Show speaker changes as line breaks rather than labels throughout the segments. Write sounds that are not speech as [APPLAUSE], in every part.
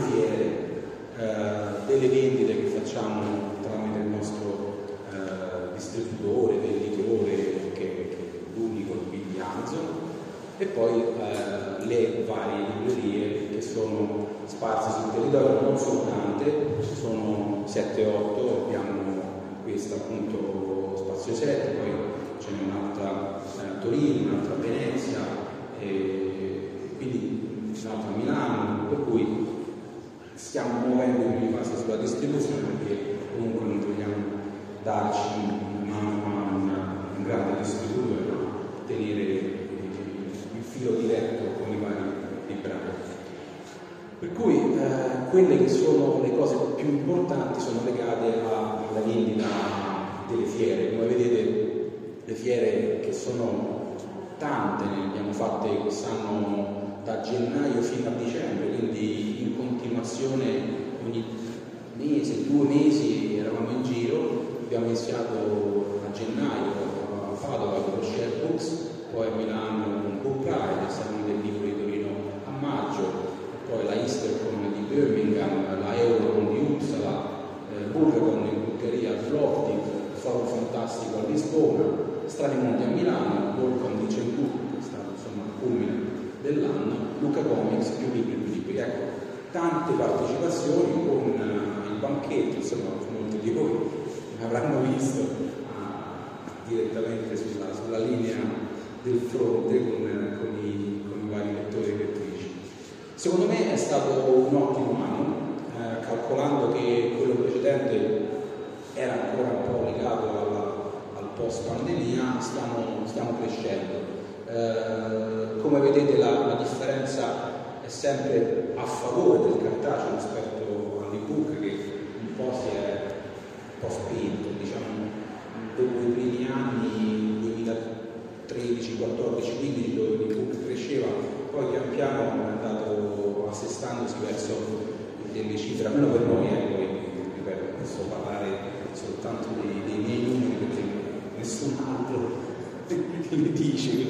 Fiere, eh, delle vendite che facciamo tramite il nostro eh, distributore, venditore, che, che è l'unico qui di Amazon, e poi eh, le varie librerie che sono sparse sul territorio, non sono tante, sono 7-8, abbiamo questa appunto Spazio 7, poi ce n'è un'altra eh, a Torino, un'altra a Venezia, quindi un'altra a Milano, per cui stiamo muovendo in prima fase sulla distribuzione perché comunque non vogliamo darci mano a mano un grande distributore, ma tenere il filo diretto con i vari librai. Per cui eh, quelle che sono le cose più importanti sono legate alla vendita delle fiere. Come vedete le fiere che sono tante, ne abbiamo fatte quest'anno da gennaio fino a dicembre, quindi in continuazione ogni mese, due mesi eravamo in giro, abbiamo iniziato a gennaio a Padova con lo Share Books, poi a Milano con Book Pride, Salone del Libro di Torino a maggio, poi la Eastercon di Birmingham, la Eurocon di Uppsala, eh, Bulgacon in Bulgaria, Plovdiv, Forum Fantastico a Lisbona, Strani Monti a Milano, Volcon di Cembù, che è stato insomma il culmine dell'anno, Luca Comics, più libri, più libri. Ecco, tante partecipazioni con eh, il banchetto, insomma molti di voi avranno visto ah, direttamente sulla, sulla linea del fronte con, con i, con i vari lettori e lettrici. Secondo me è stato un ottimo anno, eh, calcolando che quello precedente era ancora un po' legato alla- al post pandemia, stiamo, stiamo crescendo. Eh, come vedete la, la differenza è sempre a favore del cartaceo rispetto all'ebook che un po' si è un po' spinto, diciamo, dopo i primi anni 2013, 14, 15 dove l'ebook cresceva, poi pian piano è andato assestandosi verso delle cifre, almeno per noi, eh, poi ripeto, posso parlare soltanto dei, dei miei numeri perché nessun altro [LAUGHS] li dice,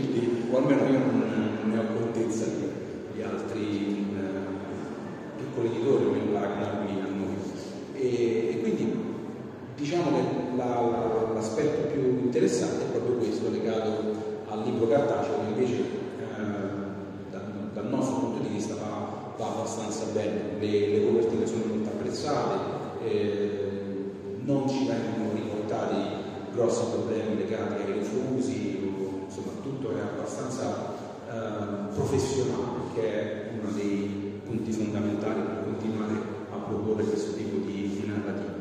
o almeno io non, non ne ho contezza di, di altri eh, piccoli editori come il Wagner mi hanno e, e quindi diciamo che la- la- l'aspetto più interessante è proprio questo legato al libro cartaceo che invece eh, dal, dal nostro punto di vista va, va abbastanza bene, le, le copertine sono molto apprezzate, eh, non ci vengono riportati grossi problemi legati ai refusi, o- insomma tutto è abbastanza eh, professionale, che è uno dei punti fondamentali per continuare a proporre questo tipo di, di narrativa.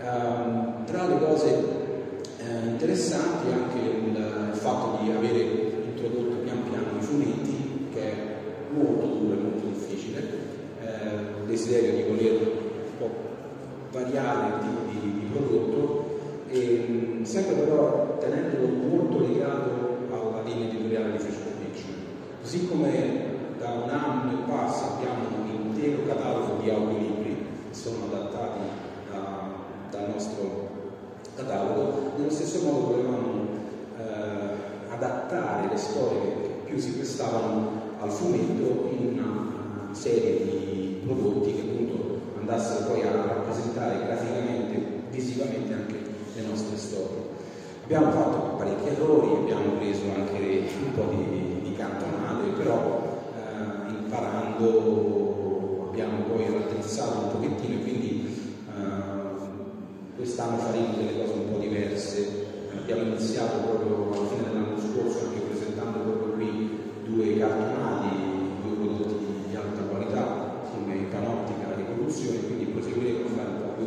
Uh, tra le cose uh, interessanti anche il, il, fatto di avere introdotto pian piano i fumetti, che è molto duro e molto difficile, uh, il desiderio di voler un po' variare il tipo di, di prodotto, e, sempre però tenendolo molto legato alla linea editoriale di Fiction. Così come da un anno e passa abbiamo un intero catalogo di audiolibri che sono adattati da, dal nostro catalogo, nello stesso modo volevamo eh, adattare le storie che più si prestavano al fumetto in una serie di prodotti che appunto andassero poi a rappresentare graficamente, visivamente anche le nostre storie. Abbiamo fatto parecchi errori, abbiamo preso anche un po' di, di cantonate, però eh, imparando abbiamo poi raddrizzato un pochettino e quindi eh, quest'anno faremo delle cose un po' diverse. Abbiamo iniziato proprio alla fine dell'anno scorso anche presentando proprio qui due cartonati, due prodotti di alta qualità come Panottica e Evoluzione, quindi proseguiremo a fare un po' più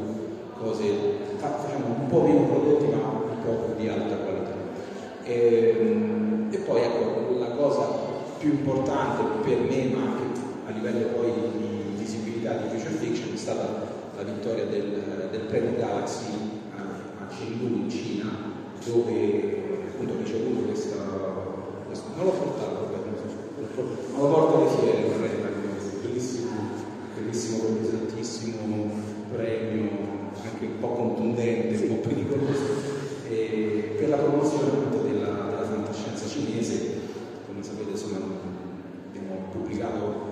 cose, facciamo un po' meno prodotti ma un po' di alta qualità. E, e poi ecco, la cosa più importante per me, ma anche a livello poi di visibilità di future fiction, è stata la vittoria del, del premio Galaxy a, a Chengdu in Cina, dove appunto ho ricevuto questa, questa non l'ho portato, ma lo porto alle fiere, bellissimo, bellissimo, pesantissimo premio, anche un po' contundente, un po' pericoloso, e per la promozione appunto della, della fantascienza cinese, come sapete insomma abbiamo pubblicato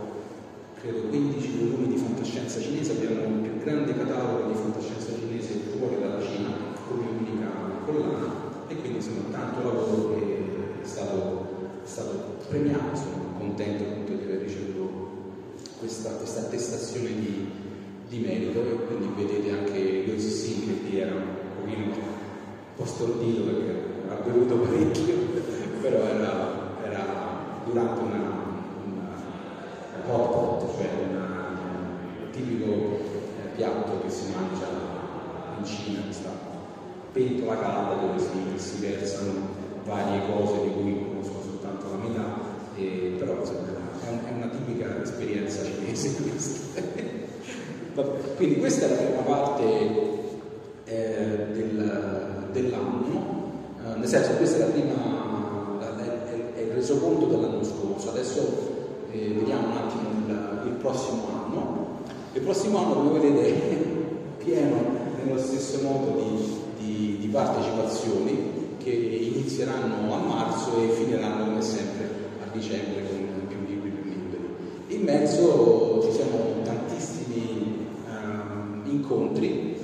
credo 15 volumi di fantascienza cinese, abbiamo il più grande catalogo di fantascienza cinese fuori dalla Cina come unica collana e quindi insomma tanto lavoro che è stato, è stato premiato, sono contento appunto di aver ricevuto questa, attestazione di, di, merito e quindi vedete anche Lucy Singh che era un pochino un po' stordito perché ha bevuto parecchio, [LAUGHS] però era, era durante una, una hot pot, cioè una, un tipico eh, piatto che si mangia in Cina, questa pentola calda dove si, si versano varie cose di cui conosco soltanto la metà, e, però insomma, è, un, è, una tipica esperienza cinese questa. [LAUGHS] Quindi questa è la prima parte eh, del, dell'anno, eh, nel senso questa è la prima, è, è il resoconto dell'anno scorso, adesso eh, vediamo un attimo il, il, prossimo anno. Il prossimo anno, come vedete, è [LAUGHS] pieno nello stesso modo di, di, di partecipazioni che inizieranno a marzo e finiranno come sempre a dicembre con più libri, più liberi. In mezzo ci sono tantissimi uh, incontri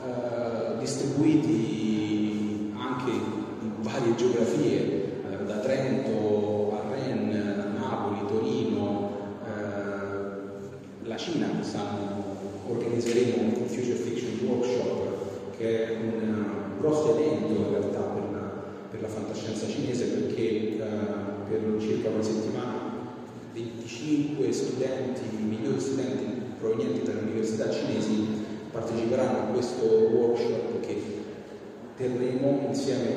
uh, distribuiti anche in varie geografie, uh, da Trento a Rennes, Napoli, Torino, la Cina, quest'anno organizzeremo un Future Fiction Workshop che è un grosso evento in realtà per per la fantascienza cinese perché eh, per circa una settimana 25 studenti, migliori studenti provenienti dalle università cinesi parteciperanno a questo workshop che terremo insieme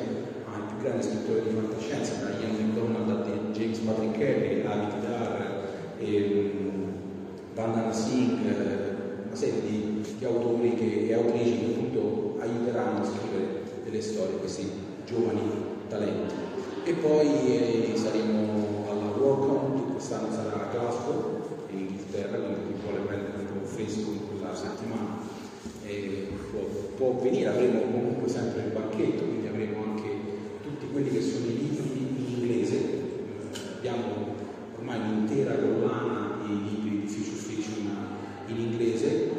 ai più grandi scrittori di fantascienza, da Ian McDonald a James Patrick Kelly, Avi Dar, e, Vandana Singh, eh, una serie di, di autori che, e autrici che appunto aiuteranno a scrivere delle storie, questi giovani talenti. E poi eh, saremo alla World che quest'anno sarà a Glasgow, in Inghilterra, quindi chi vuole prendere un Facebook quella settimana può, può, venire, avremo comunque sempre il banchetto, quindi avremo anche tutti quelli che sono i libri in inglese, eh, abbiamo ormai un'intera collana di libri di future fiction in inglese,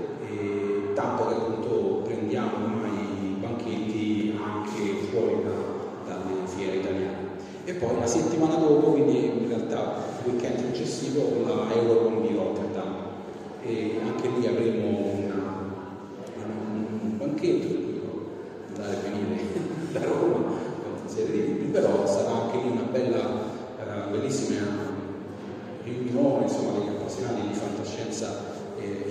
tanto che appunto prendiamo ormai i banchetti anche fuori da dalle fiere italiane. E poi la settimana dopo, quindi diretta il weekend successivo con la Eurocom di Rotterdam. E anche lì avremo una, un banchetto andare a venire [LAUGHS] da Roma con serie di libri però sarà anche lì una bella uh, bellissima riunione insomma degli appassionati di fantascienza eh,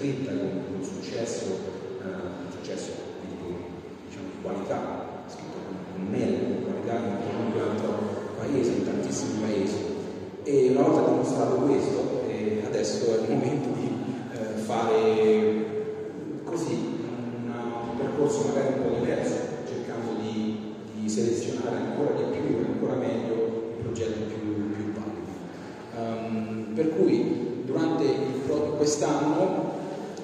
scritta con, con successo, eh, successo di, diciamo, di qualità, scritto con, merito, con qualità in qualunque altro paese, in tantissimi paesi. E una volta dimostrato questo, eh, adesso è il momento di eh, fare così un percorso magari un po' diverso, cercando di, di selezionare ancora di più e ancora meglio i progetti più, più validi. Um, per cui durante quest'anno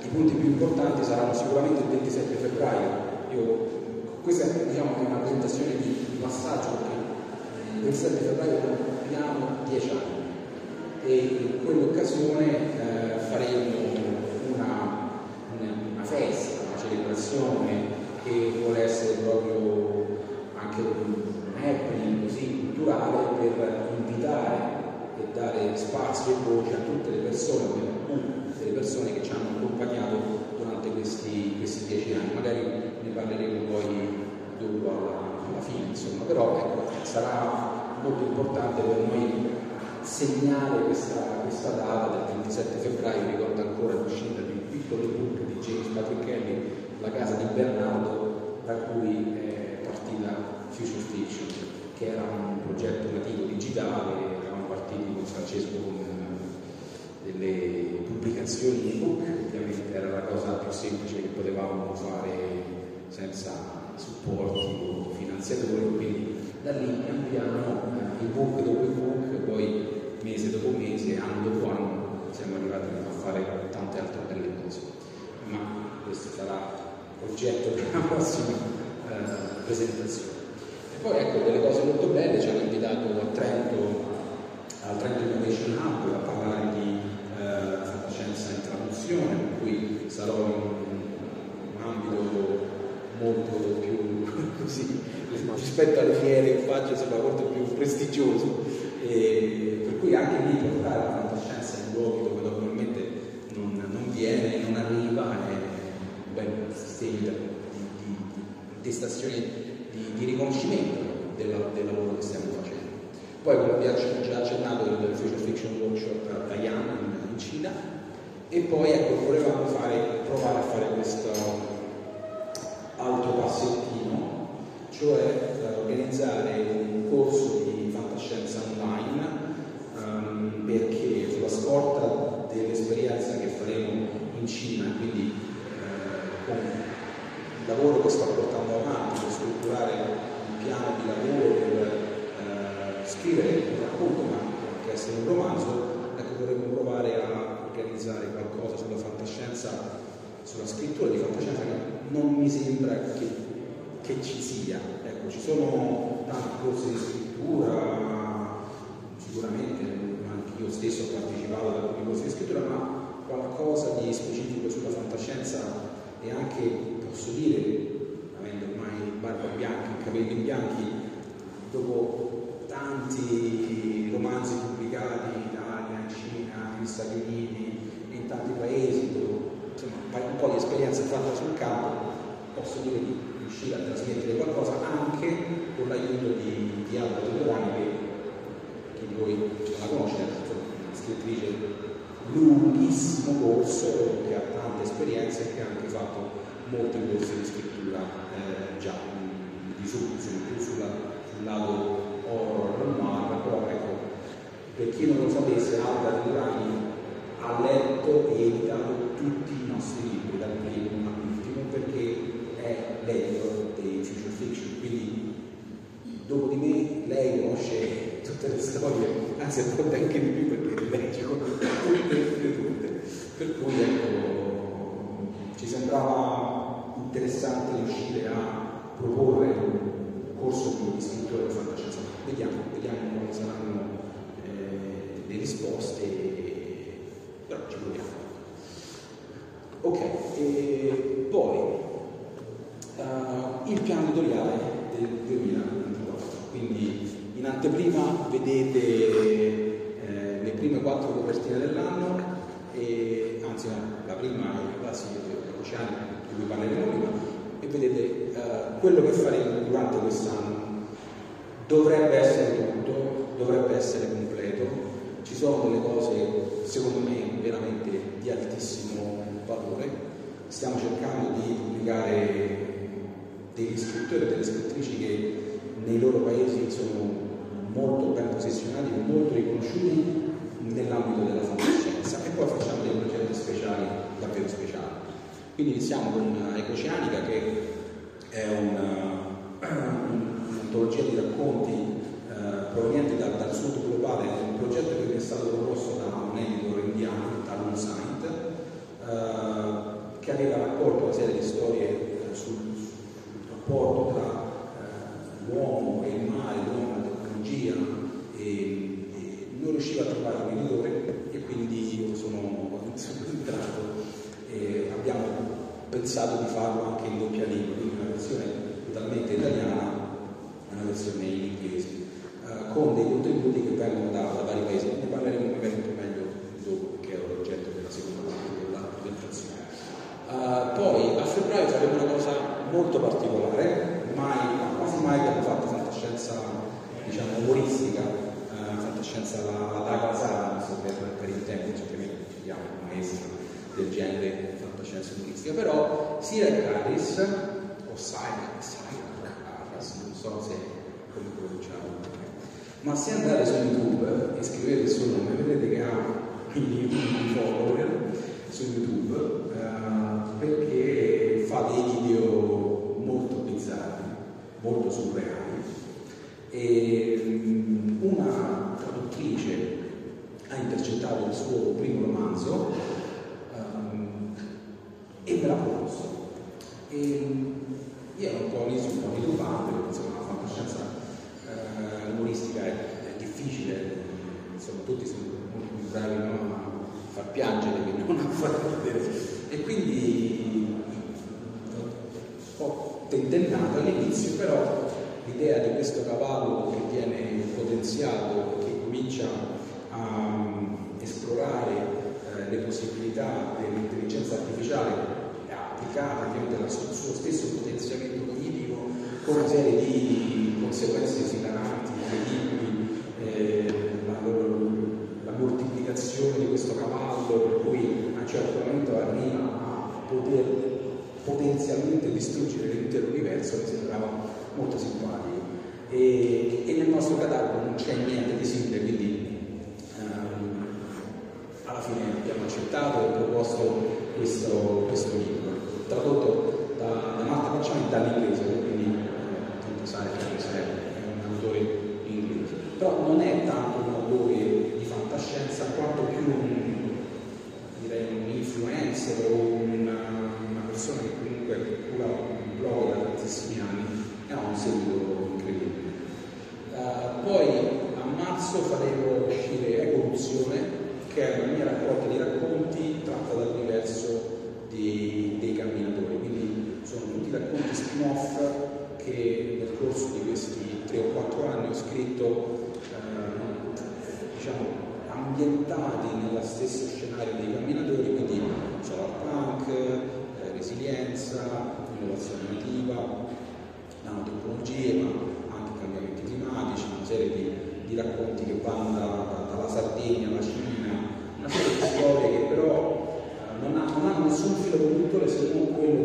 i punti più importanti saranno sicuramente il 27 febbraio. Io, questa è diciamo, una presentazione di, passaggio perché il 27 febbraio compiamo 10 anni e in quell'occasione eh, faremo una, una, una, festa, una celebrazione che vuole essere proprio anche un happening così culturale per invitare e dare spazio e voce a tutte le persone, persone che ci hanno accompagnato durante questi, questi dieci anni. Magari ne parleremo poi dopo alla, alla fine, insomma, però ecco, sarà molto importante per noi segnare questa, questa, data del 27 febbraio, ricordo ancora l'uscita di un piccolo book di James Patrick Kelly, La casa di Bernardo, da cui è partita Future Fiction, che era un progetto nativo digitale, eravamo partiti con Francesco delle pubblicazioni ebook, ovviamente era la cosa più semplice che potevamo fare senza supporti o finanziatori, quindi da lì pian piano ebook dopo ebook, poi mese dopo mese, anno dopo anno, siamo arrivati a fare tante altre belle cose. Ma questo sarà oggetto della prossima eh, presentazione. E poi ecco delle cose molto belle, ci hanno invitato a Trento, al Trento Innovation Hub a parlare di eh, fantascienza in traduzione, per cui sarò in un ambito molto più [LAUGHS] così rispetto alle fiere in faccia sarà molto più prestigioso e per cui anche lì portare la fantascienza in luoghi dove normalmente non, non viene, non arriva è un bel segno di, di, di, di, di riconoscimento del, del, lavoro che stiamo facendo. Poi come vi ho già accennato il Future Fiction Workshop a Taiwan in, in Cina e poi ecco volevamo fare, provare a fare questo altro passettino, cioè organizzare un corso di fantascienza online um, perché sulla scorta dell'esperienza che faremo in Cina, quindi eh, con il lavoro che sto portando avanti per strutturare un piano di lavoro per eh, scrivere un racconto, ma anche essere un romanzo, ecco vorremmo provare a organizzare qualcosa sulla fantascienza, sulla scrittura di fantascienza che non mi sembra che, che ci sia. Ecco, ci sono tanti corsi di scrittura, sicuramente anche io stesso ho partecipato ad alcuni corsi di scrittura, ma qualcosa di specifico sulla fantascienza e anche, posso dire, avendo ormai barba bianca, capelli bianchi, dopo tanti romanzi pubblicati in Italia, in Cina, negli Stati Uniti tanti paesi, dove un po' di esperienza fatta sul campo, posso dire di riuscire a trasmettere qualcosa anche con l'aiuto di, di Alba Todorani che di voi la conosce, una scrittrice lunghissimo corso che ha tante esperienze e che ha anche fatto molti corsi di scrittura eh, già di su, più sulla, sul lato horror noir, però ecco, per chi non lo sapesse, Alba Todorani ha letto e editato tutti i nostri libri, dal primo all'ultimo, perché è l'editor dei future fiction, quindi dopo di me lei conosce tutte le storie, anzi racconta anche di più perché le legge tutte, tutte, tutte. Per cui ecco, ci sembrava interessante riuscire a proporre un corso di scrittura di fantascienza. Vediamo, vediamo quali saranno eh, le risposte, però ci proviamo. Ok, e poi uh, il piano editoriale del 2024. Quindi in anteprima vedete eh, le prime quattro copertine dell'anno, e, anzi la prima è la classica oceani di cui parleremo prima, e vedete uh, quello che faremo durante quest'anno. Dovrebbe essere tutto, dovrebbe essere completo, ci sono delle cose secondo me veramente di altissimo valore, stiamo cercando di pubblicare degli scrittori e delle scrittrici che nei loro paesi sono molto ben posizionati, molto riconosciuti nell'ambito della fantascienza e poi facciamo dei progetti speciali, davvero speciali. Quindi iniziamo con Ecoceanica che è un'antologia di racconti eh, provenienti da, dal sud globale, un progetto che è stato proposto da un editor indiano, Talon Saint, eh, che aveva raccolto una serie di storie eh, sul, sul, rapporto tra eh, l'uomo e il mare, l'uomo e la tecnologia e, riusciva a trovare un editore e quindi io sono, [LAUGHS] sono entrato e abbiamo pensato di farlo anche in doppia lingua, quindi una versione totalmente italiana e una versione in inglese, eh, con dei contenuti che vengono da, da vari paesi, ne parleremo magari un po' meglio dopo perché è l'oggetto della seconda parte della presentazione. Uh, poi a febbraio faremo una cosa molto particolare, mai, quasi mai abbiamo fatto fantascienza diciamo umoristica, uh, fantascienza alla, alla Douglas Adams per, per intenderci, ovviamente chiediamo un maestro del genere fantascienza umoristica, però Sirach Harris o Sirach Harris, non so se come pronunciamo, ma se andate su YouTube e scrivete il suo nome vedete che ha milioni di follower su YouTube eh, perché fa dei video molto bizzarri, molto surreali. E um, una traduttrice ha intercettato il suo primo romanzo e me proposto. E io ero un po' lì un po' titubante, perché insomma la fantascienza eh, umoristica è, è difficile, insomma tutti sono molto più bravi no? a far piangere che non a far ridere. E quindi un po' tentennato all'inizio, però l'idea di questo cavallo che viene potenziato, che comincia a esplorare le possibilità dell'intelligenza artificiale applicata chiaramente al suo, suo stesso potenziamento cognitivo con una serie di conseguenze esilaranti, incredibili, eh, la, la moltiplicazione di questo cavallo per cui a un certo momento arriva a poter potenzialmente distruggere l'intero universo mi sembrava molto simpatico e, e nel nostro catalogo non c'è niente di simile quindi alla fine abbiamo accettato e proposto questo, questo libro tradotto da, da Marta Pacciani dall'inglese quindi eh, tanto sai che è un autore inglese però non è tanto un autore di fantascienza quanto più un, direi un influencer o una, una persona che comunque cura un blog da tantissimi anni e ha un seguito incredibile. Uh, poi a marzo faremo uscire Evoluzione, che è una mia raccolta di racconti tratta dall'universo dei, dei camminatori, quindi sono tutti racconti spin-off che nel corso di questi 3 o 4 anni ho scritto, eh, diciamo, ambientati nello stesso scenario dei camminatori, quindi solar punk, eh, resilienza, innovazione nativa, nanotecnologie, ma anche cambiamenti climatici, una serie di, di racconti che vanno da, da, dalla Sardegna alla Cina nessun filo conduttore se non quello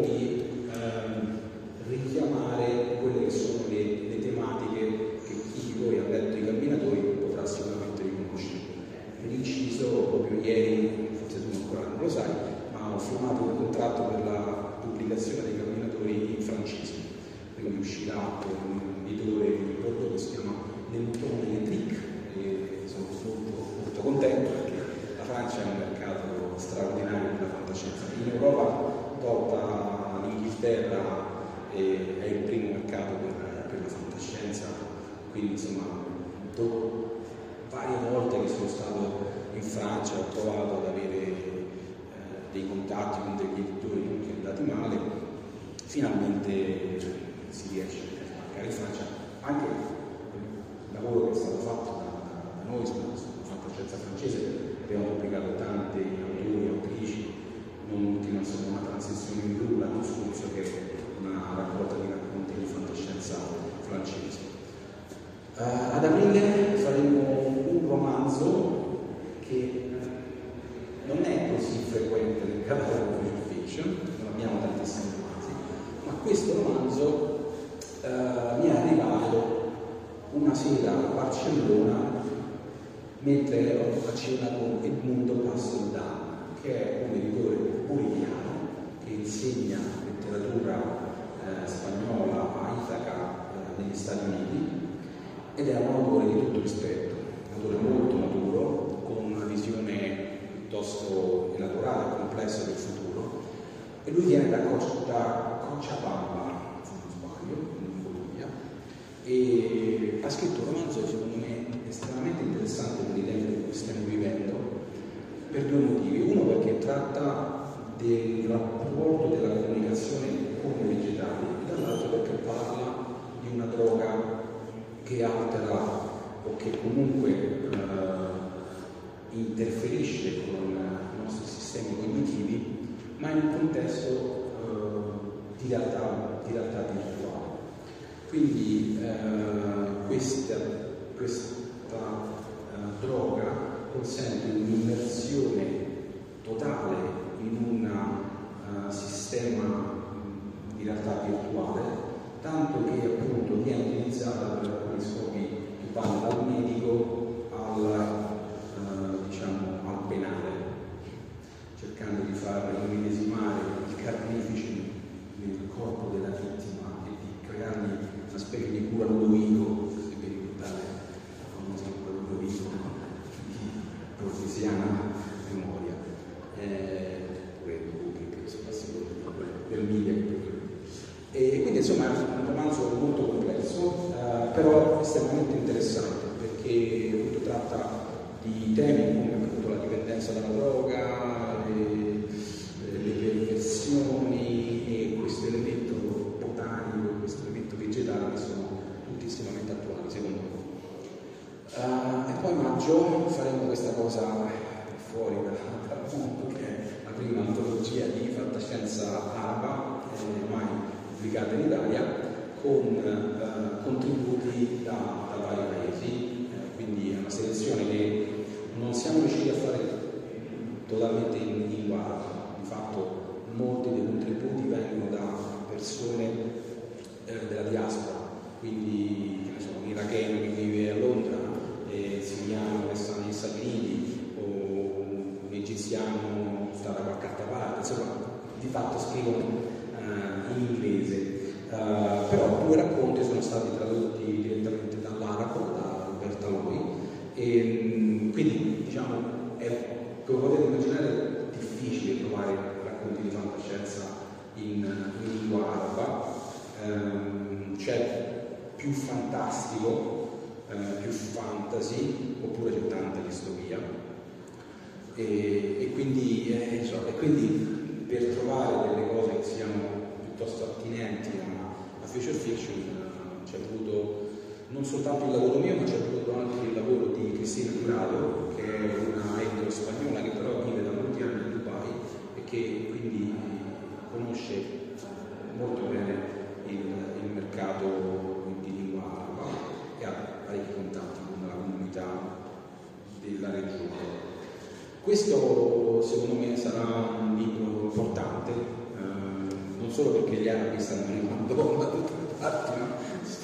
la cosa. pubblicata in Italia con eh, contributi da, da, vari paesi, eh, quindi è una selezione che non siamo riusciti a fare totalmente in lingua di fatto molti dei contributi vengono da persone eh, della diaspora, quindi un iracheno che vive a Londra, siriano che sta negli Stati Uniti o un egiziano che sta da qualche altra parte, insomma di fatto scrivono E, quindi diciamo, è, come potete immaginare, difficile trovare racconti di fantascienza in, in lingua araba, ehm, c'è più fantastico, eh, più fantasy, oppure c'è tanta distopia. E, e, quindi, eh, insomma, e quindi per trovare delle cose che siano piuttosto attinenti a, a future fiction eh, ci è voluto non soltanto il lavoro mio, ma c'è voluto anche il lavoro di Cristina Durado, che è una editor spagnola che però vive da molti anni in Dubai e che quindi conosce molto bene il, il mercato di lingua araba e ha parecchi contatti con la comunità della regione. Questo secondo me sarà un libro importante, eh, non solo perché gli arabi stanno arrivando da tutte le parti, ma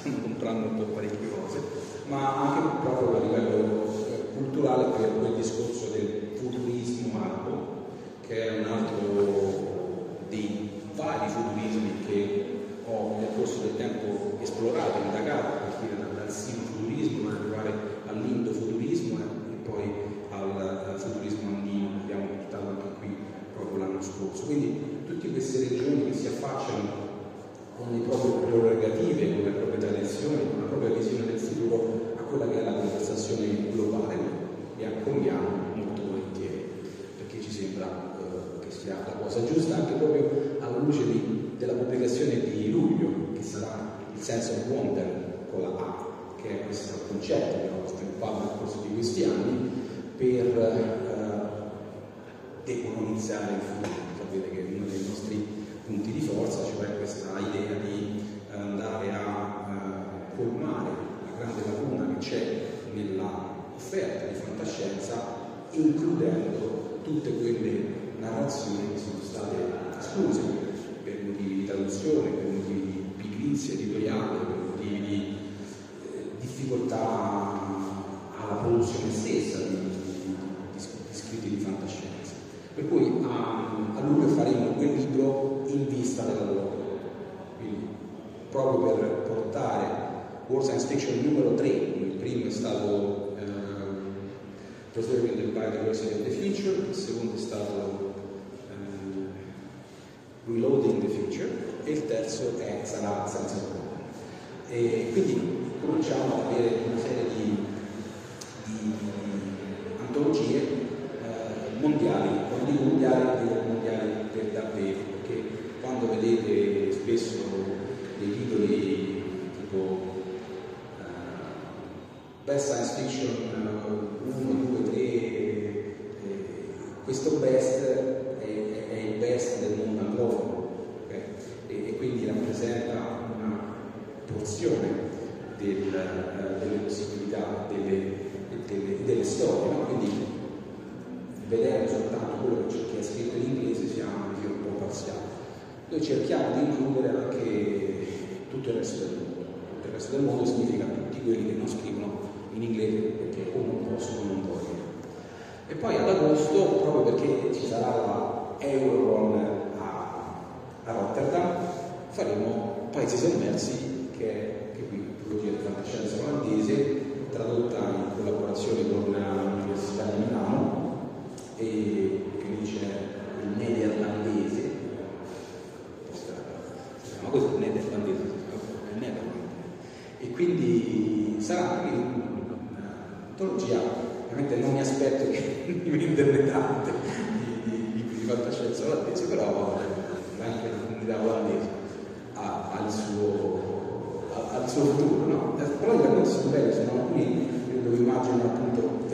stanno comprando un parecchie cose, ma anche proprio a livello eh, culturale per quel discorso del futurismo arabo, che è un altro dei vari futurismi che ho nel corso del tempo esplorato, indagato, a partire dal sino-futurismo, per arrivare all'indofuturismo e poi al, al futurismo andino che abbiamo portato anche qui proprio l'anno scorso. Quindi tutte queste regioni che si affacciano con le proprie prerogative, con le proprie tradizioni, con la propria visione del futuro a quella che è la conversazione globale e accogliamo molto volentieri, perché ci sembra eh, che sia la cosa giusta anche proprio alla luce di, della pubblicazione di luglio, che sarà il sense of wonder con la A, che è questo concetto che abbiamo sviluppato nel corso di questi anni per eh, decolonizzare il futuro. Sapete che uno dei nostri punti di forza, cioè questa idea di andare a colmare la grande lacuna che c'è nell'offerta di fantascienza, includendo tutte quelle narrazioni che sono state escluse per motivi di traduzione, per motivi di pigrizia editoriale, per motivi di eh, difficoltà alla produzione stessa di, di, di, di scritti di fantascienza. Per cui a, a luglio faremo quel libro in vista della loro. Quindi proprio per portare World Science Fiction numero 3, il primo è stato uh, Preserving the Biodiversity of the Future, il secondo è stato uh, Reloading the Future e il terzo è, sarà Senza E quindi cominciamo ad avere una serie di, di antologie mondiali, quando dico mondiali dico mondiali per davvero, perché quando vedete spesso dei titoli tipo uh, Best Science Fiction 1, 2, 3, questo best è, è, è, il best del mondo anglofono okay? e, e, quindi rappresenta una porzione del, uh, delle possibilità delle, delle, delle storie, no? quindi vedere soltanto quello che è scritto in inglese sia anche un po' parziale. Noi cerchiamo di includere anche tutto il resto del mondo. Tutto il resto del mondo significa tutti quelli che non scrivono in inglese perché o non possono o non vogliono. E poi ad agosto, proprio perché ci sarà la Euron a, a Rotterdam, faremo Paesi sommersi, che è che qui trilogia di fantascienza olandese, tradotta in collaborazione con l'Università di Milano e che dice il nederlandese, si chiama così nederlandese. E quindi sarà anche un'antologia, ovviamente non mi aspetto che mi venderne [LAUGHS] tante di, di, di, di fantascienza olandese, però anche la comunità olandese ha, ha, il suo, ha, il suo futuro, no? Però i racconti sono belli, sono alcuni dove immagino appunto,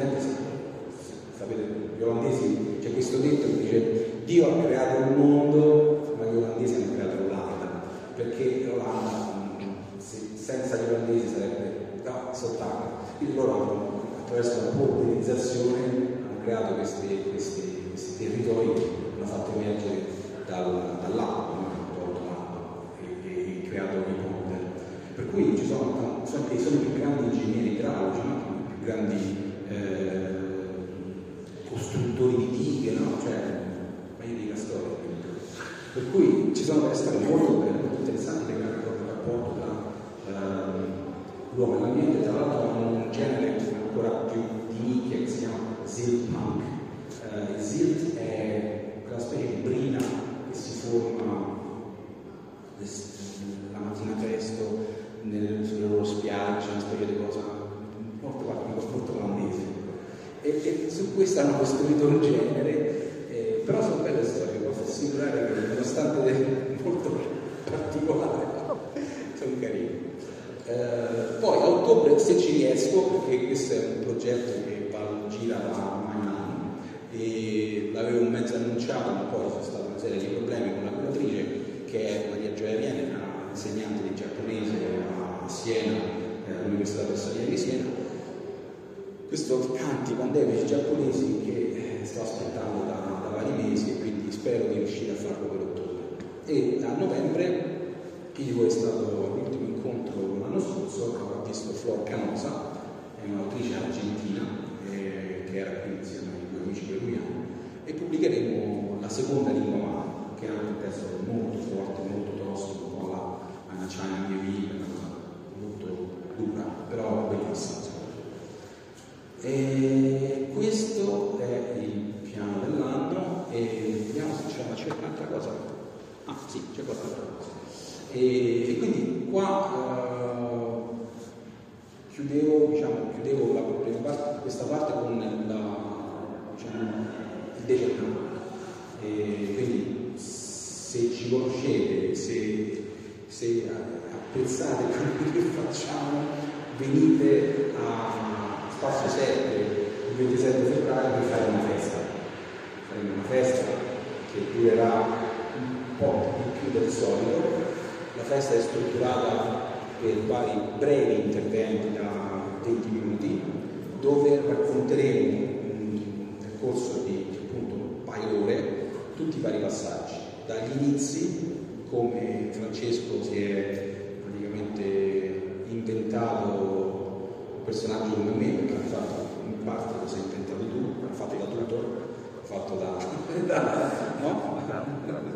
sapete, gli olandesi c'è questo detto che dice Dio ha creato il mondo, ma gli olandesi hanno creato l'Olanda, perché l'Olanda se, senza gli olandesi sarebbe no, soltanto. Quindi loro attraverso la polverizzazione hanno creato questi, questi, questi territori che hanno fatto emergere dal, dall'acqua, no? hanno tolto l'acqua e, e, creato i ponti. Per cui ci sono, sono, i più grandi ingegneri idraulici, i più grandi eh, costruttori di dighe, no? Cioè, ma io dico storia. Per cui ci sono delle molto molto interessanti legate proprio rapporto tra uh, l'uomo e l'ambiente, tra l'altro hanno un genere ancora più di nicchia che si chiama Zilt Punk. Uh, Zilt è quella specie di brina che si forma la mattina presto nelle, sulle loro spiagge, una specie di cosa molto, molto olandese e e su questo hanno costruito un genere, eh, però sono belle storie, posso assicurare che nonostante [LAUGHS] molto particolare. Eh, poi a ottobre, se ci riesco, perché questo è un progetto che va, gira da anno e l'avevo mezzo annunciato, ma poi c'è stata una serie di problemi con la curatrice che è Maria Gioia Viene, una insegnante di giapponese a Siena, eh, all'Università per Salieri di Siena. Questo canti pandemici giapponesi che eh, sto aspettando da, da, vari mesi e quindi spero di riuscire a farlo per ottobre. E a novembre, chi di voi è stato incontro l'anno scorso, ha visto Flor Canosa, è un'autrice argentina eh, che era qui insieme ai due amici peruviani, e pubblicheremo la seconda lingua madre, che è anche un testo molto forte, molto tosto, un po' la Anna una cosa molto dura, però bellissima. E questo è il piano dell'anno e vediamo se c'è, un'altra cosa. Ah sì, c'è qualche altra cosa. E, e quindi qua uh, chiudevo, diciamo, chiudevo la prima parte, questa parte con la, diciamo, il determinante. quindi se ci conoscete, se, se apprezzate quello che facciamo, venite a Spazio 7 il 27 febbraio per fare una festa. Faremo una festa che durerà un po' di più del solito. La festa è strutturata per vari brevi interventi da 20 minuti dove racconteremo nel corso di appunto un paio d'ore tutti i vari passaggi, dagli inizi come Francesco si è praticamente inventato un personaggio come me perché ha fatto in parte lo sei inventato tu, l'ha fatto da tutto, l'ha fatto da, [LAUGHS] da no?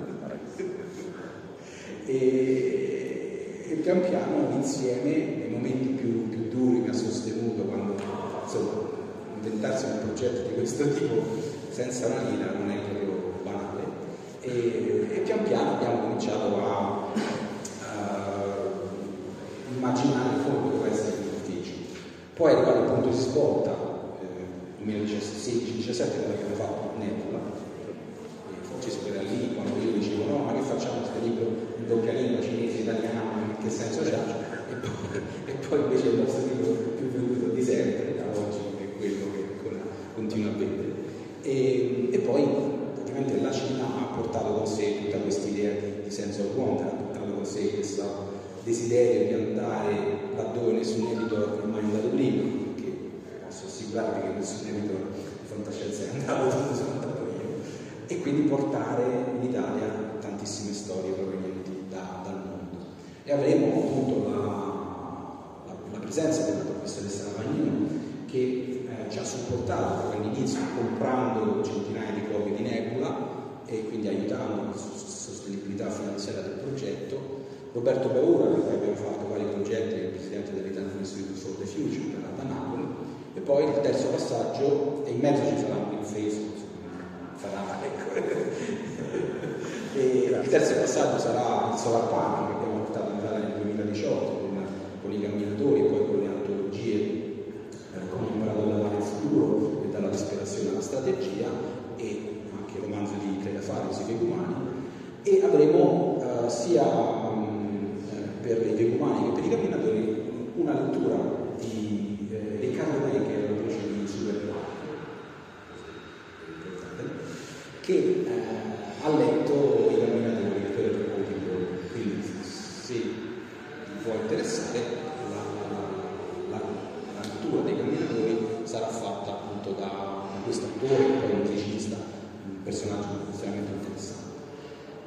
E, e pian piano insieme nei momenti più, più duri mi ha sostenuto quando insomma inventarsi un progetto di questo tipo senza una lira non è proprio banale. E, e pian piano abbiamo cominciato a, a immaginare che può essere difficile poi arrivato il punto di svolta eh, 2016-17 quando abbiamo fatto Nebula Francesco era lì quando io dicevo no ma che facciamo questo libro doppia lingua cinese, italiano, che senso c'ha? E poi, e poi invece il nostro libro più venduto di sempre, da oggi, è quello che continua a vendere. E, e, poi ovviamente la Cina ha portato con sé tutta questa idea di, senso of wonder, ha portato con sé questo desiderio di andare laddove nessun editor è mai andato prima, perché posso assicurarvi che nessun editor di fantascienza è andato dove [LAUGHS] sono andato io, e quindi portare in Italia tantissime storie provenienti da, dal mondo. E avremo appunto la presenza della professoressa Lavagnino che eh, ci ha supportato all'inizio comprando centinaia di copie di Nebula e quindi aiutando la sostenibilità finanziaria del progetto. Roberto Paura, che abbiamo fatto vari progetti, è il presidente dell'Italian Institute for the Future da Napoli, e poi il terzo passaggio, e in mezzo ci sarà un Facebook, sarà, ecco, [LAUGHS] il terzo passaggio sarà il solar punk che abbiamo portato in Italia nel 2018 con, i camminatori poi con le antologie eh, come Imparato da mare il futuro e dalla disperazione alla strategia e anche il romanzo di Cleda Faris, I Vegumani e avremo eh, sia um, per i Vegumani che per i camminatori una lettura di eh, Riccardo Necker, l'autrice di Superman che eh, ha letto i camminatori per pochi giorni. Quindi se vi può interessare la, la, la, lettura dei camminatori sarà fatta appunto da questo attore, poi un regista, un personaggio estremamente interessante.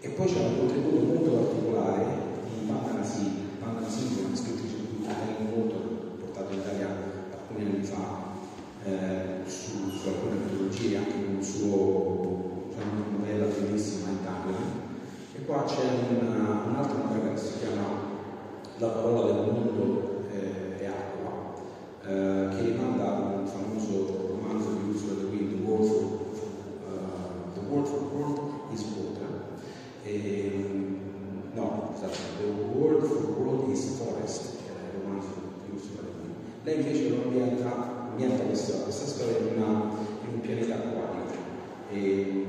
E poi c'è un contributo molto particolare di Panda Nasini. Panda Nasini è una scrittrice di cui tengo molto, portato in Italia alcuni anni fa eh, su, su, alcune metodologie, anche con un suo cioè una novella bellissima Entanglement. E qua c'è una, un'altra novella che si chiama La parola del mondo eh, acqua, eh, che rimanda a un famoso romanzo di Ursula Le Guin, The World for, uh, The World for World is Water. E, no, scusate, The World for World is Forest, che era il romanzo di Ursula Le Guin. Lei invece lo ambienta, ambienta questa, questa storia in, una, in, un pianeta acquatico. E,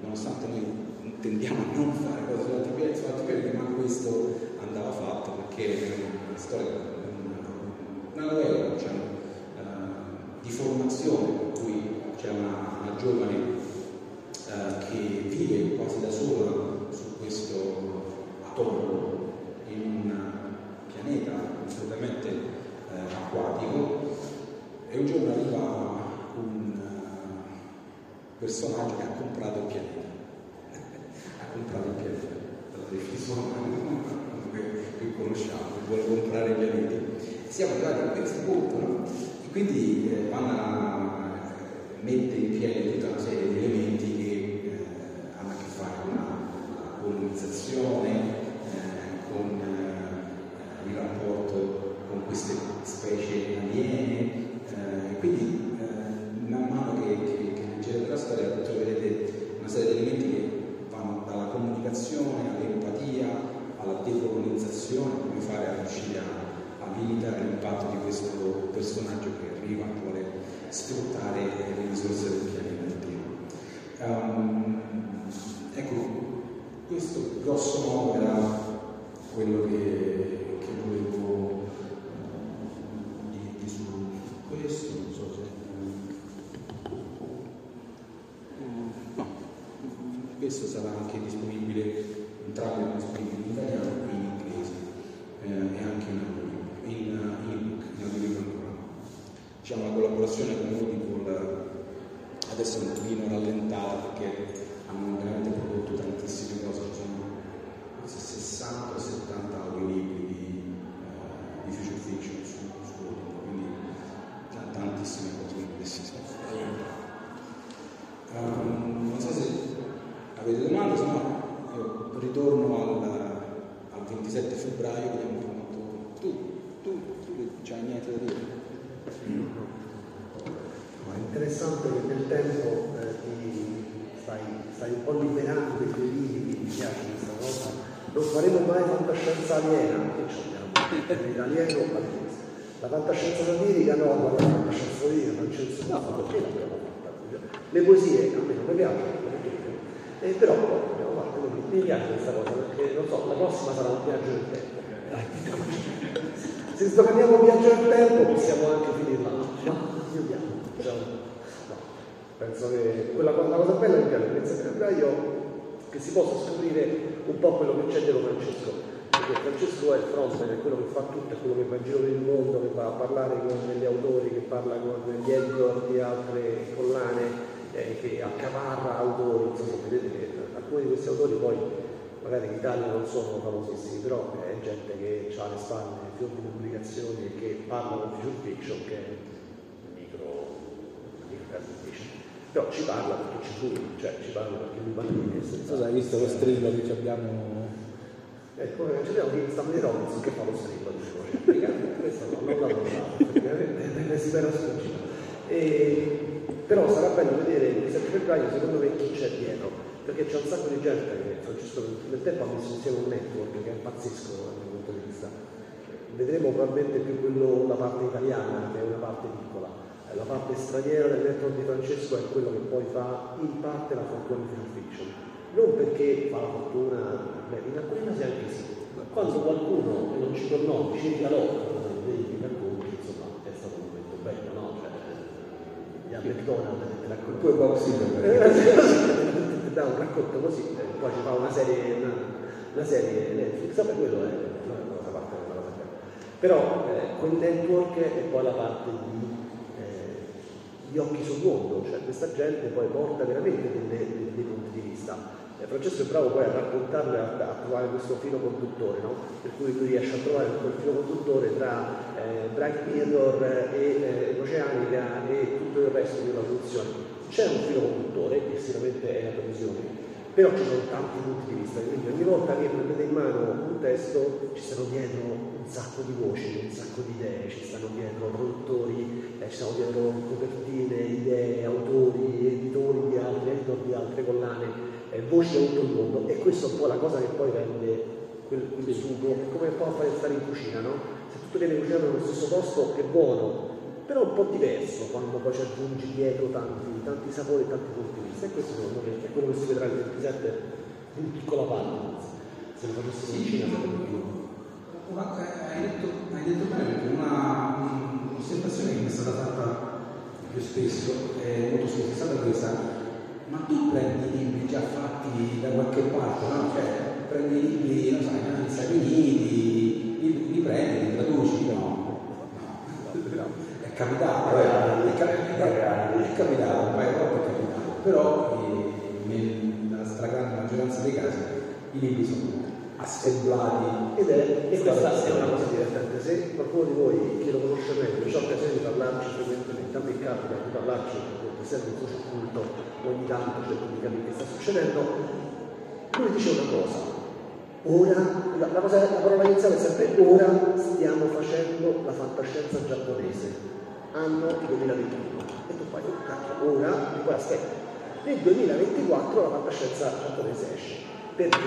nonostante noi tendiamo a [LAUGHS] non fare cose sull'altipiede, sull'altipiede ma questo andava fatto perché è una storia, una novella diciamo, uh, di formazione, per cui c'è una, una giovane uh, che vive quasi da sola su questo atollo in un pianeta completamente uh, acquatico e un giorno arriva un personaggio che ha comprato il pianeta [LAUGHS] ha comprato il pianeta la definizione che conosciamo, che vuole comprare i pianeti. Siamo arrivati a questo punto, no? E quindi eh, Vanna mette in piedi tutta una serie di elementi che eh, hanno a che fare con la colonizzazione, eh, con eh, il rapporto con queste specie aliene, e quindi man mano che, che, che leggete la storia troverete una serie di elementi che vanno dalla comunicazione all'empatia, alla decolonizzazione, come fare a riuscire a, a limitare l'impatto di questo personaggio che arriva e vuole sfruttare le risorse del pianeta intero. Um, ecco, questo grosso modo era quello che, che volevo dirvi su questo, non so se... No, questo sarà anche disponibile, entrambi disponibili in italiano e in inglese eh, e anche in, in, in ebook, in audiolibro ancora. Diciamo la collaborazione con Audible adesso è un pochino rallentata perché hanno veramente prodotto tantissime cose, ci sono 60 o 70 audiolibri di, uh, di future fiction su, su Audible, quindi tantissime cose complessissime. Um, non so se avete domande, se no io ritorno al, al 27 febbraio, vediamo quanto... Tu, tu, tu c'hai niente da dire?
No, è interessante che nel tempo eh, ti stai, stai, un po' liberando dei tuoi limiti, mi piace questa cosa. Non faremo mai fantascienza aliena, che ci abbiamo? L'alieno alieno. La fantascienza satirica no, ma la fantascienza satirica non c'è nessuno. No, perché l'abbiamo fatta? Le poesie a me non mi piacciono, eh, però abbiamo fatto così. Mi piace questa cosa perché non so, la prossima sarà un viaggio del tempo. Se sdoganiamo un viaggio del tempo possiamo anche finirla. Ma io piano. Diciamo. Penso che quella la cosa bella mi piace il febbraio che si possa scoprire un po' quello che c'è dietro Francesco perché Francesco è il frontman, è quello che fa tutto, è quello che va in giro per il mondo, che va a parlare con gli autori, che parla con gli editor di altre collane, eh, che accaparra autori, insomma vedete che alcuni di questi autori poi magari in Italia non sono famosissimi, però è gente che ha le spalle fior di pubblicazioni e che parla con Future Fiction, che è micro, micro però ci parla perché c'è lui, cioè ci parla perché lui parla di
essere. Tu hai visto lo strillo che abbiamo
Ecco, ci abbiamo visto di Robinson che fa lo strillo, dicevo, cioè, questo no, non l'ho praticamente si era sfuggito. Però sarà bello vedere il 7 febbraio secondo me chi c'è dietro, perché c'è un sacco di gente che Francesco nel tempo ha messo insieme un network che è pazzesco dal mio punto di vista. Vedremo probabilmente più quello, la parte italiana, che è una parte piccola. La parte straniera del network di Francesco è quello che poi fa in parte la fortuna di fiction. Non perché fa la fortuna, beh, in alcuni casi anche sì, ma quando qualcuno, non ci tornò, ci regalò dei racconti, insomma, è stato un momento bello, no? Cioè, gli McDonald's ti raccontano.
Poi Bob
da un racconto così, poi ci fa una serie, una, una serie Netflix, vabbè quello è una cosa parte una cosa. Però eh, quel network è poi la parte di eh, gli occhi sul mondo, cioè questa gente poi porta veramente dei, dei punti di vista. Eh, Francesco è bravo poi a raccontarle, a, a, trovare questo filo conduttore, no? per cui lui riesce a trovare quel filo conduttore tra eh, Black Mirror e eh, Oceanica e tutto il resto della produzione. C'è un filo conduttore, che sicuramente è la televisione, però ci sono tanti punti di vista, quindi ogni volta che prendete in mano un testo ci stanno dietro un sacco di voci, un sacco di idee, ci stanno dietro produttori, eh, ci stanno dietro copertine, idee, autori, editori di altri, editor di altre collane, voci da tutto il mondo e questa è un po' la cosa che poi rende quel, quel sugo, è come un po' fare stare in cucina, no? Se tutto viene cucinato nello stesso posto è buono, però un po' diverso quando poi ci aggiungi dietro tanti, tanti sapori e tanti punti di vista e questo secondo me è quello che si vedrà il 27 in piccola parte se lo facessimo in Cina sarebbe più
una, hai, detto, hai detto bene perché una, un'osservazione che mi è stata fatta più spesso è molto spesso è stata questa ma tu prendi i libri già fatti da qualche parte no? cioè prendi i libri non sai, Stati Uniti li, li prendi, li traduci no? È capitato, eh, è, capitato, è capitato, paio di volte è capitato, però eh, nella stragrande maggioranza dei casi i libri sono assemblati.
Ed è, e questa è una cosa divertente. Se qualcuno di voi che lo conosce meglio ha occasione di parlarci frequentemente a me capita di parlarci perché serve un socio culto ogni tanto cerco di capire che sta succedendo lui dice una cosa ora la, la, cosa, la parola iniziale è sempre ora stiamo facendo la fantascienza giapponese anno 2021. E tu fai, oh cacchio, ora, di qua aspetta. Nel 2024 la fantascienza giapponese esce. Perché?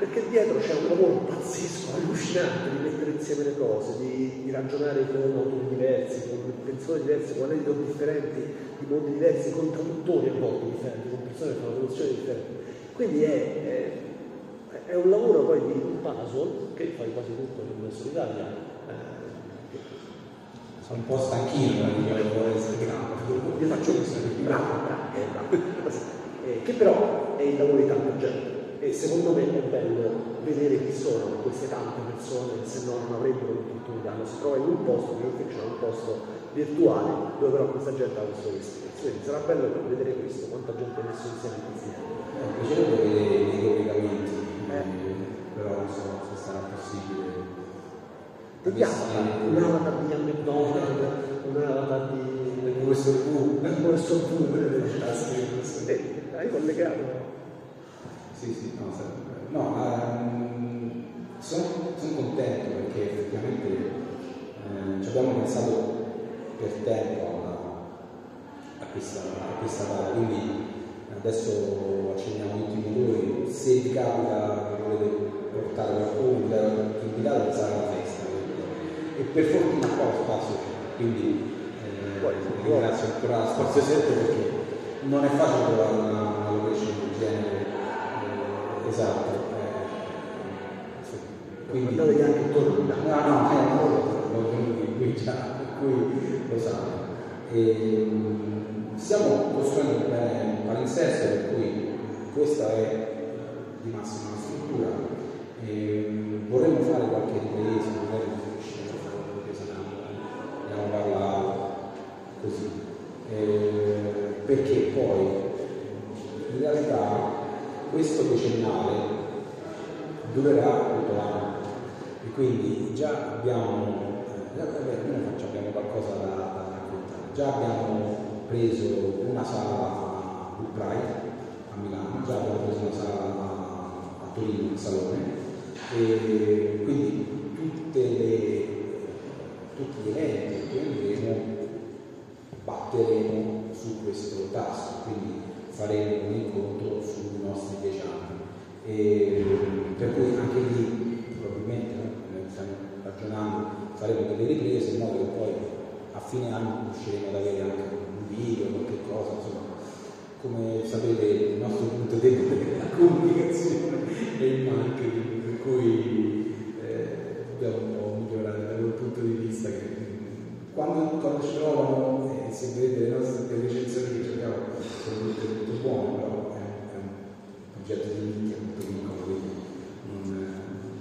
Perché dietro c'è un lavoro pazzesco, allucinante di mettere insieme le cose, di, di ragionare con autori diversi, con pensatori diversi, con aneddoti differenti, di mondi diversi, con traduttori a volte differenti, con persone che fanno traduzioni differenti. Quindi è, è, è, un lavoro poi di un puzzle che fai quasi tutto in solitaria. Eh,
sono un po' stanchino di essere
bravo. Io faccio questo, bravo, bravo, bravo. [LAUGHS] eh, che però è il lavoro di tanta gente e secondo me è bello vedere chi sono queste tante persone che se no non avrebbero l'opportunità, non si trova in un posto, in un un posto virtuale dove però questa gente ha questo vestito. Quindi sarà bello vedere questo, quanta gente ha messo insieme insieme.
Eh, mi piacerebbe vedere i collegamenti, eh. però non so se sarà possibile.
Piace? Un avatar di Young McDonald, un avatar di
professor V,
il professor V eh, hai collegato
sì sì no, no um, sono, sono, contento perché effettivamente eh, ci abbiamo pensato per tempo a, a questa, a questa quindi adesso accendiamo tutti i motori se vi capita che volete portare qualcuno invitate sarà una festa e per fortuna qua lo spazio c'è quindi poi ringrazio ancora Spazio 7 perché non è facile trovare una, esatto.
Eh, quindi Guardate anche intorno.
No, no, è un lavoro, qui già, per cui lo sanno. E, stiamo costruendo un palinsesto per cui questa è di massima struttura. E, vorremmo fare qualche ripresa, magari andiamo a parlare così, eh, perché poi questo decennale durerà tutto l'anno. E quindi già abbiamo, eh, abbiamo qualcosa da, da, raccontare, già abbiamo preso una sala a Pride a Milano, già abbiamo preso una sala a, a Torino, un salone, e quindi le, tutti gli eventi che andremo batteremo su questo tasto, quindi faremo un incontro sui nostri dieci anni. E, per cui anche lì probabilmente no, stiamo ragionando, faremo delle riprese in modo che poi a fine anno riusciremo ad avere anche un video, qualche cosa, insomma, come sapete il nostro punto debole è la comunicazione e il marketing, per cui eh, dobbiamo un po' migliorare da quel punto di vista che quando, quando ci trovano eh, se vedete le nostre le recensioni che cerchiamo sono tutte buone, però è, è un progetto di nicchia molto piccolo, quindi non,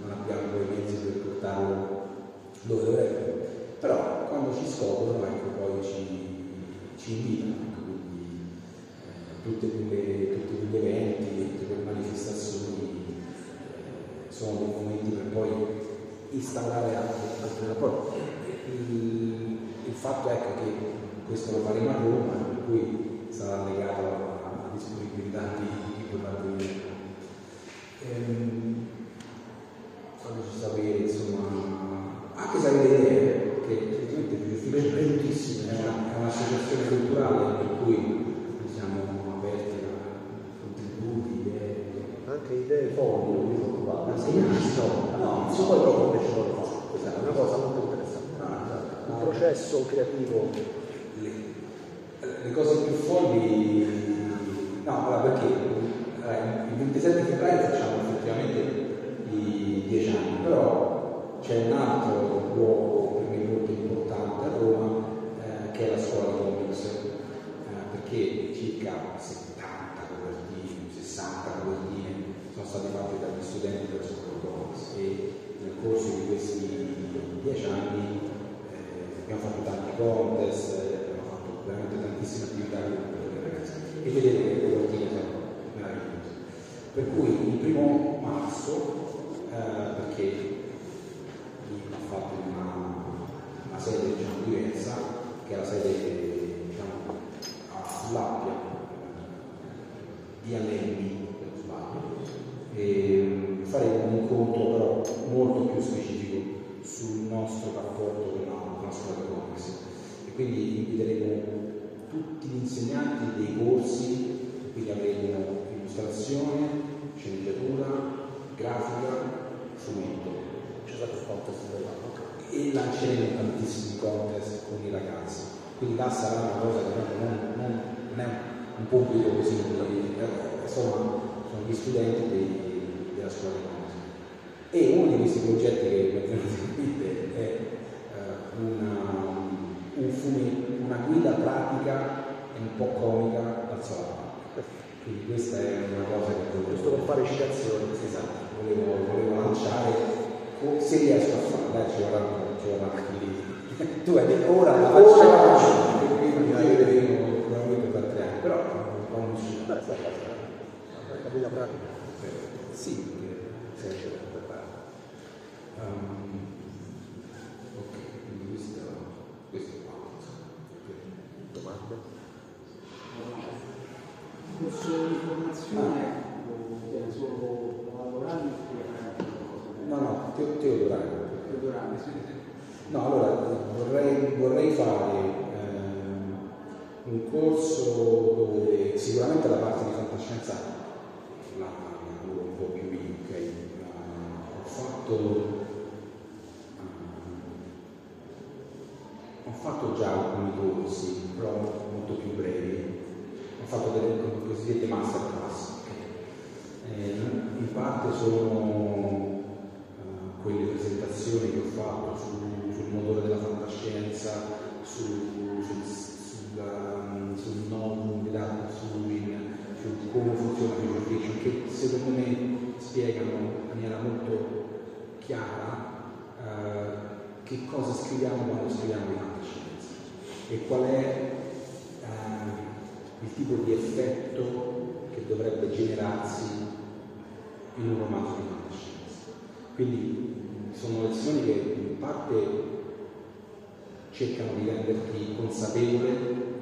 non abbiamo quei mezzi per portarlo dove dovrebbe. Però quando ci scoprono, ecco, poi ci, ci invitano, ecco, quindi eh, tutti quegli eventi, tutte quelle manifestazioni eh, sono dei momenti per poi instaurare altri, altri rapporti. Il, il fatto è ecco, che questo lo faremo a Roma, per cui sarà legato alla disponibilità di chi potrà venire. Ehm, quando ci sapere, insomma, anche se avete idee, che effettivamente giustifica benissimo, è, una, è un'associazione culturale per cui siamo aperti a contributi, idee.
Anche idee fondi, non mi preoccupate, anche no, no, non si può proprio che ce lo fa, questa è una cosa molto interessante un processo creativo?
Le, le cose più folli, no, allora perché il 27 febbraio facciamo effettivamente i dieci anni, però c'è un altro luogo per me molto importante a Roma eh, che è la scuola di comics, eh, perché circa 70 copertine, 60 copertine sono state fatte dagli studenti della scuola di comics e nel corso di questi dieci anni abbiamo fatto tanti contest, abbiamo fatto veramente tantissime attività con le ragazze e vedete che le copertine sono meravigliose. Per cui il primo marzo, eh, perché lì ha fatto una, una sede diciamo, diversa, che è la sede diciamo, a Sull'Appia, di Alembi, se non sbaglio, e faremo un incontro però molto più specifico sul nostro rapporto con la scuola Comics e quindi inviteremo tutti gli insegnanti dei corsi, quindi avremo illustrazione, sceneggiatura, grafica, fumetto.
C'è stato il contest dell'anno.
E lanceremo tantissimi contest con i ragazzi. Quindi là sarà una cosa che non, non, non è un così, eh, insomma, sono gli studenti dei, della scuola di comics. E uno di questi progetti che mi è venuto in mente è una, un fumetto, una guida pratica e un po' comica al salato. Quindi questa è una cosa che volevo...
Giusto per fare citazioni.
Esatto, volevo, volevo lanciare, se riesco a farla, ci vorranno, ci lì. [LAUGHS] Tu hai detto ora la quindi la però quando uscirà.
Beh, sta cosa. La guida pratica.
Sì, perché serve per preparare. Um, ok, quindi questo, questo è quanto.
Domande?
corso di formazione o solo lavorare
No, no, Teo- Teodorano.
Teodorale, sì.
No, allora vorrei, vorrei fare un corso dove sicuramente la parte di fantascienza la lavoro un po' più io, ok? Ho fatto ehm, ho fatto già alcuni corsi, però molto più brevi. Ho fatto delle cosiddette masterclass. Eh, in parte sono eh, quelle presentazioni che ho fatto su- sul motore della fantascienza, su- sul, sulla- sul novum dell'arte fluid, su come funziona la future fiction, che secondo me spiegano in maniera molto chiara eh, che cosa scriviamo quando scriviamo di fantascienza e qual è eh, il tipo di effetto che dovrebbe generarsi in un romanzo di fantascienza. Quindi sono lezioni che in parte cercano di renderti consapevole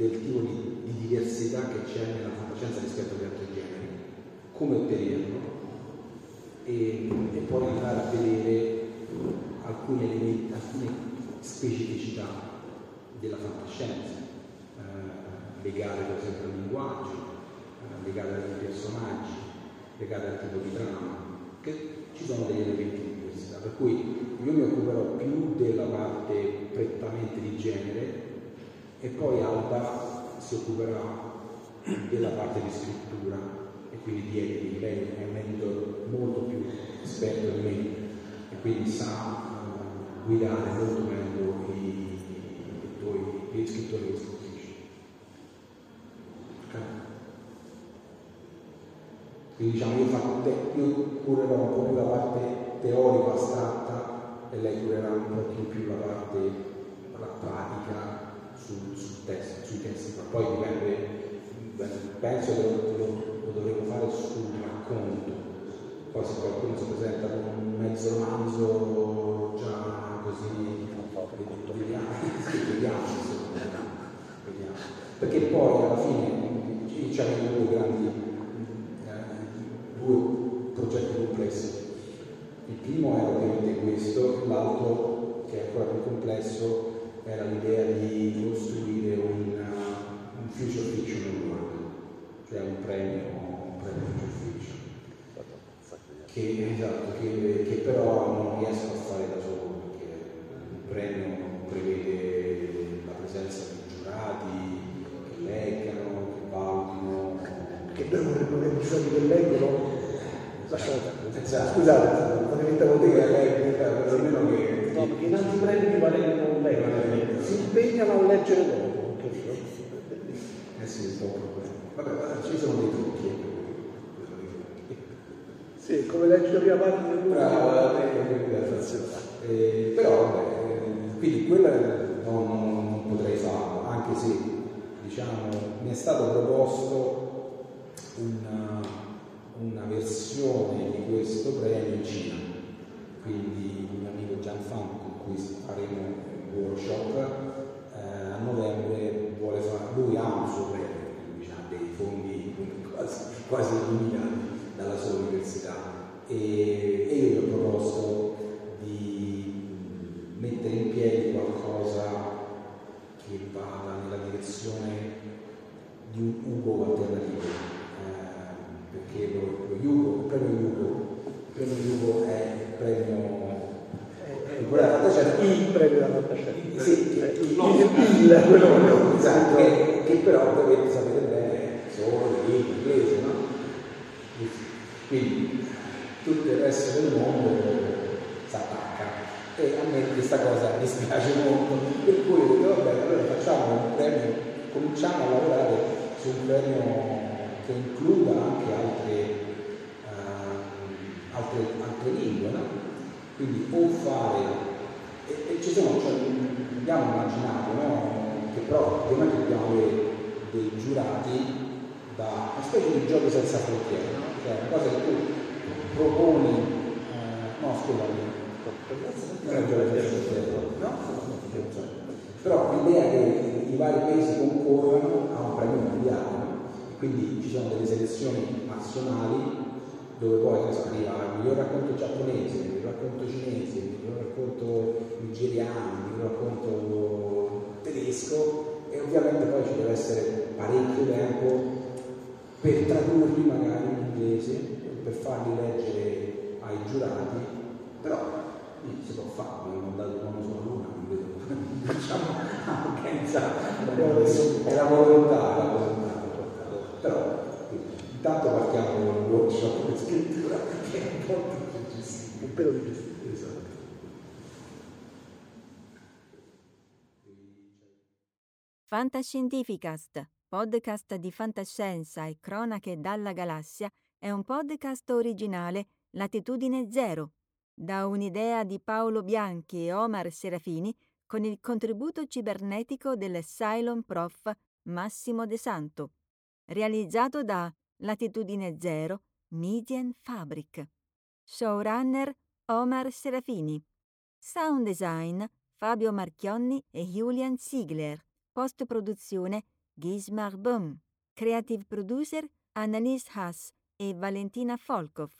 del tipo di, di diversità che c'è nella fantascienza rispetto agli altri generi, come ottenerlo e, e poi andare a vedere alcuni elementi, alcune specificità della fantascienza, eh, legate per esempio al linguaggio, eh, legate ai personaggi, legate al tipo di trama, che ci sono degli elementi di diversità. Per cui io mi occuperò più della parte prettamente di genere e poi Alba si occuperà della parte di scrittura e quindi di editing. Lei è un editor molto più esperto di me e quindi sa eh, guidare molto meglio i, i, gli scrittori e scrittrici. Quindi diciamo io, faccio io curerò un po' più la parte teorica astratta e lei curerà un po' più la parte la pratica sul, sul testo, sui testi, ma poi dipende, penso che lo, lo- lo dovremo fare sul racconto, poi se qualcuno si presenta con un mezzo romanzo già così, vediamo, vediamo, vediamo. perché poi alla fine ci abbiamo due grandi, eh, due progetti complessi. Il primo era ovviamente questo, l'altro, che è ancora più complesso, era l'idea di costruire un, uh, un future fiction award, cioè un premio, un premio future fiction, che, esatto, che, che però non riesco a fare da solo, perché il premio prevede la presenza di giurati che leggano, che valutino,
Che noi vorremmo avere i giorni che leggono. Lasciate.
Esatto.
Scusate,
Vuol dire
interrompere.
che lei, perlomeno che...
No, perché in altri premi non leggono. Si impegnano a leggere dopo, capito?
Eh sì, è un po' problema. Vabbè, ci sono dei trucchi. eh.
Sì, come leggi la prima parte del libro.
Bravo, eh, però vabbè, eh, quindi quella non, non- potrei farlo, anche se diciamo mi è stato proposto una, una versione di questo premio in Cina. Quindi un amico Gianfranco con cui faremo un workshop eh, a novembre vuole fare, lui ha un suo premio, ha dei fondi quasi, quasi illuminati dalla sua università. E, e io gli ho proposto di mettere in piedi qualcosa che vada nella direzione di un Ugo alternativo, eh, perché lo, lo il premio Ugo, il premio Ugo è il premio
Eh,
c'è
il premio della fantascienza.
sì, che-
il,
no,
il, il, quello che
esatto, che, che però dovete sapere bene solo in inglese, no? Quindi tutto il resto del mondo si attacca e a me questa cosa mi spiace molto, per cui ho detto vabbè allora facciamo un premio, cominciamo a lavorare su un premio che includa anche altre, uh, altre, altre lingue, no? quindi può fare, e, e ci sono, cioè, abbiamo immaginato no? che però ovviamente dobbiamo avere dei giurati da una specie di giochi senza frontiere, no? cioè una cosa che tu proponi, eh, no scusami, non è gioco senza frontiere, no? Però l'idea che i vari paesi concorrano a un premio mondiale, quindi ci sono delle selezioni nazionali dove poi so, arriva il miglior racconto giapponese, il miglior racconto cinese, il miglior racconto nigeriano, il miglior racconto tedesco e ovviamente poi ci deve essere parecchio tempo per tradurli magari in inglese, per farli leggere ai giurati, però si può fare, abbiamo dato un uomo sulla luna, non vedo, diciamo, [LAUGHS] organizzato, è la volontà, la volontà, però intanto partiamo con un workshop di scrittura che è un po' di un pelo di gestione, esatto.
Fantascientificast, podcast di fantascienza e cronache dalla galassia, è un podcast originale Latitudine Zero, da un'idea di Paolo Bianchi e Omar Serafini con il contributo cibernetico del Cylon Prof Massimo De Santo, realizzato da Latitudine Zero Median Fabric. Showrunner Omar Serafini. Sound design Fabio Marchionni e Julian Ziegler. Post-produzione Gismar Bum. Creative producer Annalise Haas e Valentina Folkov.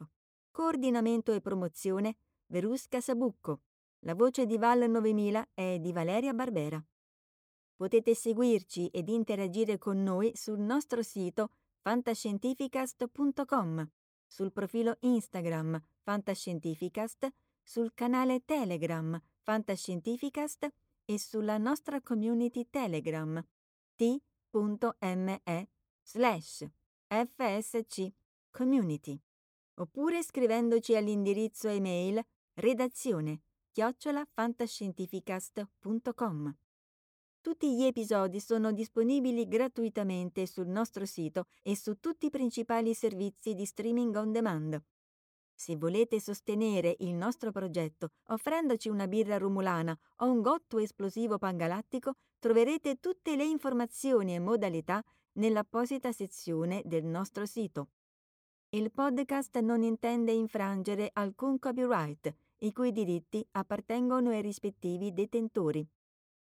Coordinamento e promozione Verusca Sabucco. La voce di Val 9000 è di Valeria Barbera. Potete seguirci ed interagire con noi sul nostro sito fantascientificast.com, sul profilo Instagram Fantascientificast, sul canale Telegram Fantascientificast e sulla nostra community Telegram t.me slash fsc community oppure scrivendoci all'indirizzo email redazione chiocciolafantascientificast.com. Tutti gli episodi sono disponibili gratuitamente sul nostro sito e su tutti i principali servizi di streaming on demand. Se volete sostenere il nostro progetto offrendoci una birra rumulana o un gotto esplosivo pangalattico, troverete tutte le informazioni e modalità nell'apposita sezione del nostro sito. Il podcast non intende infrangere alcun copyright, i cui diritti appartengono ai rispettivi detentori.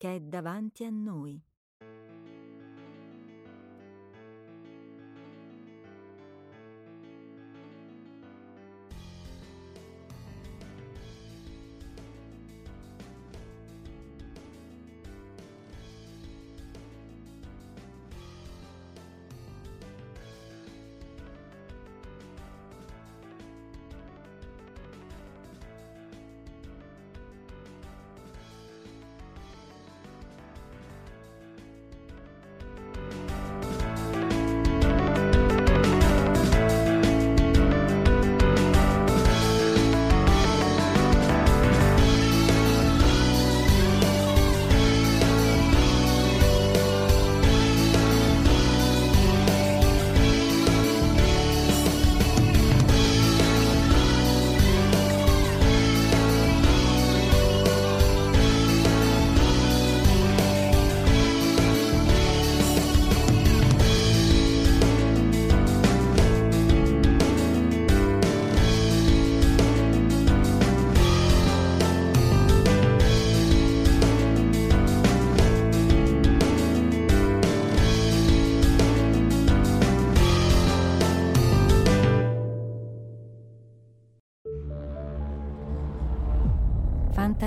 che è davanti a noi.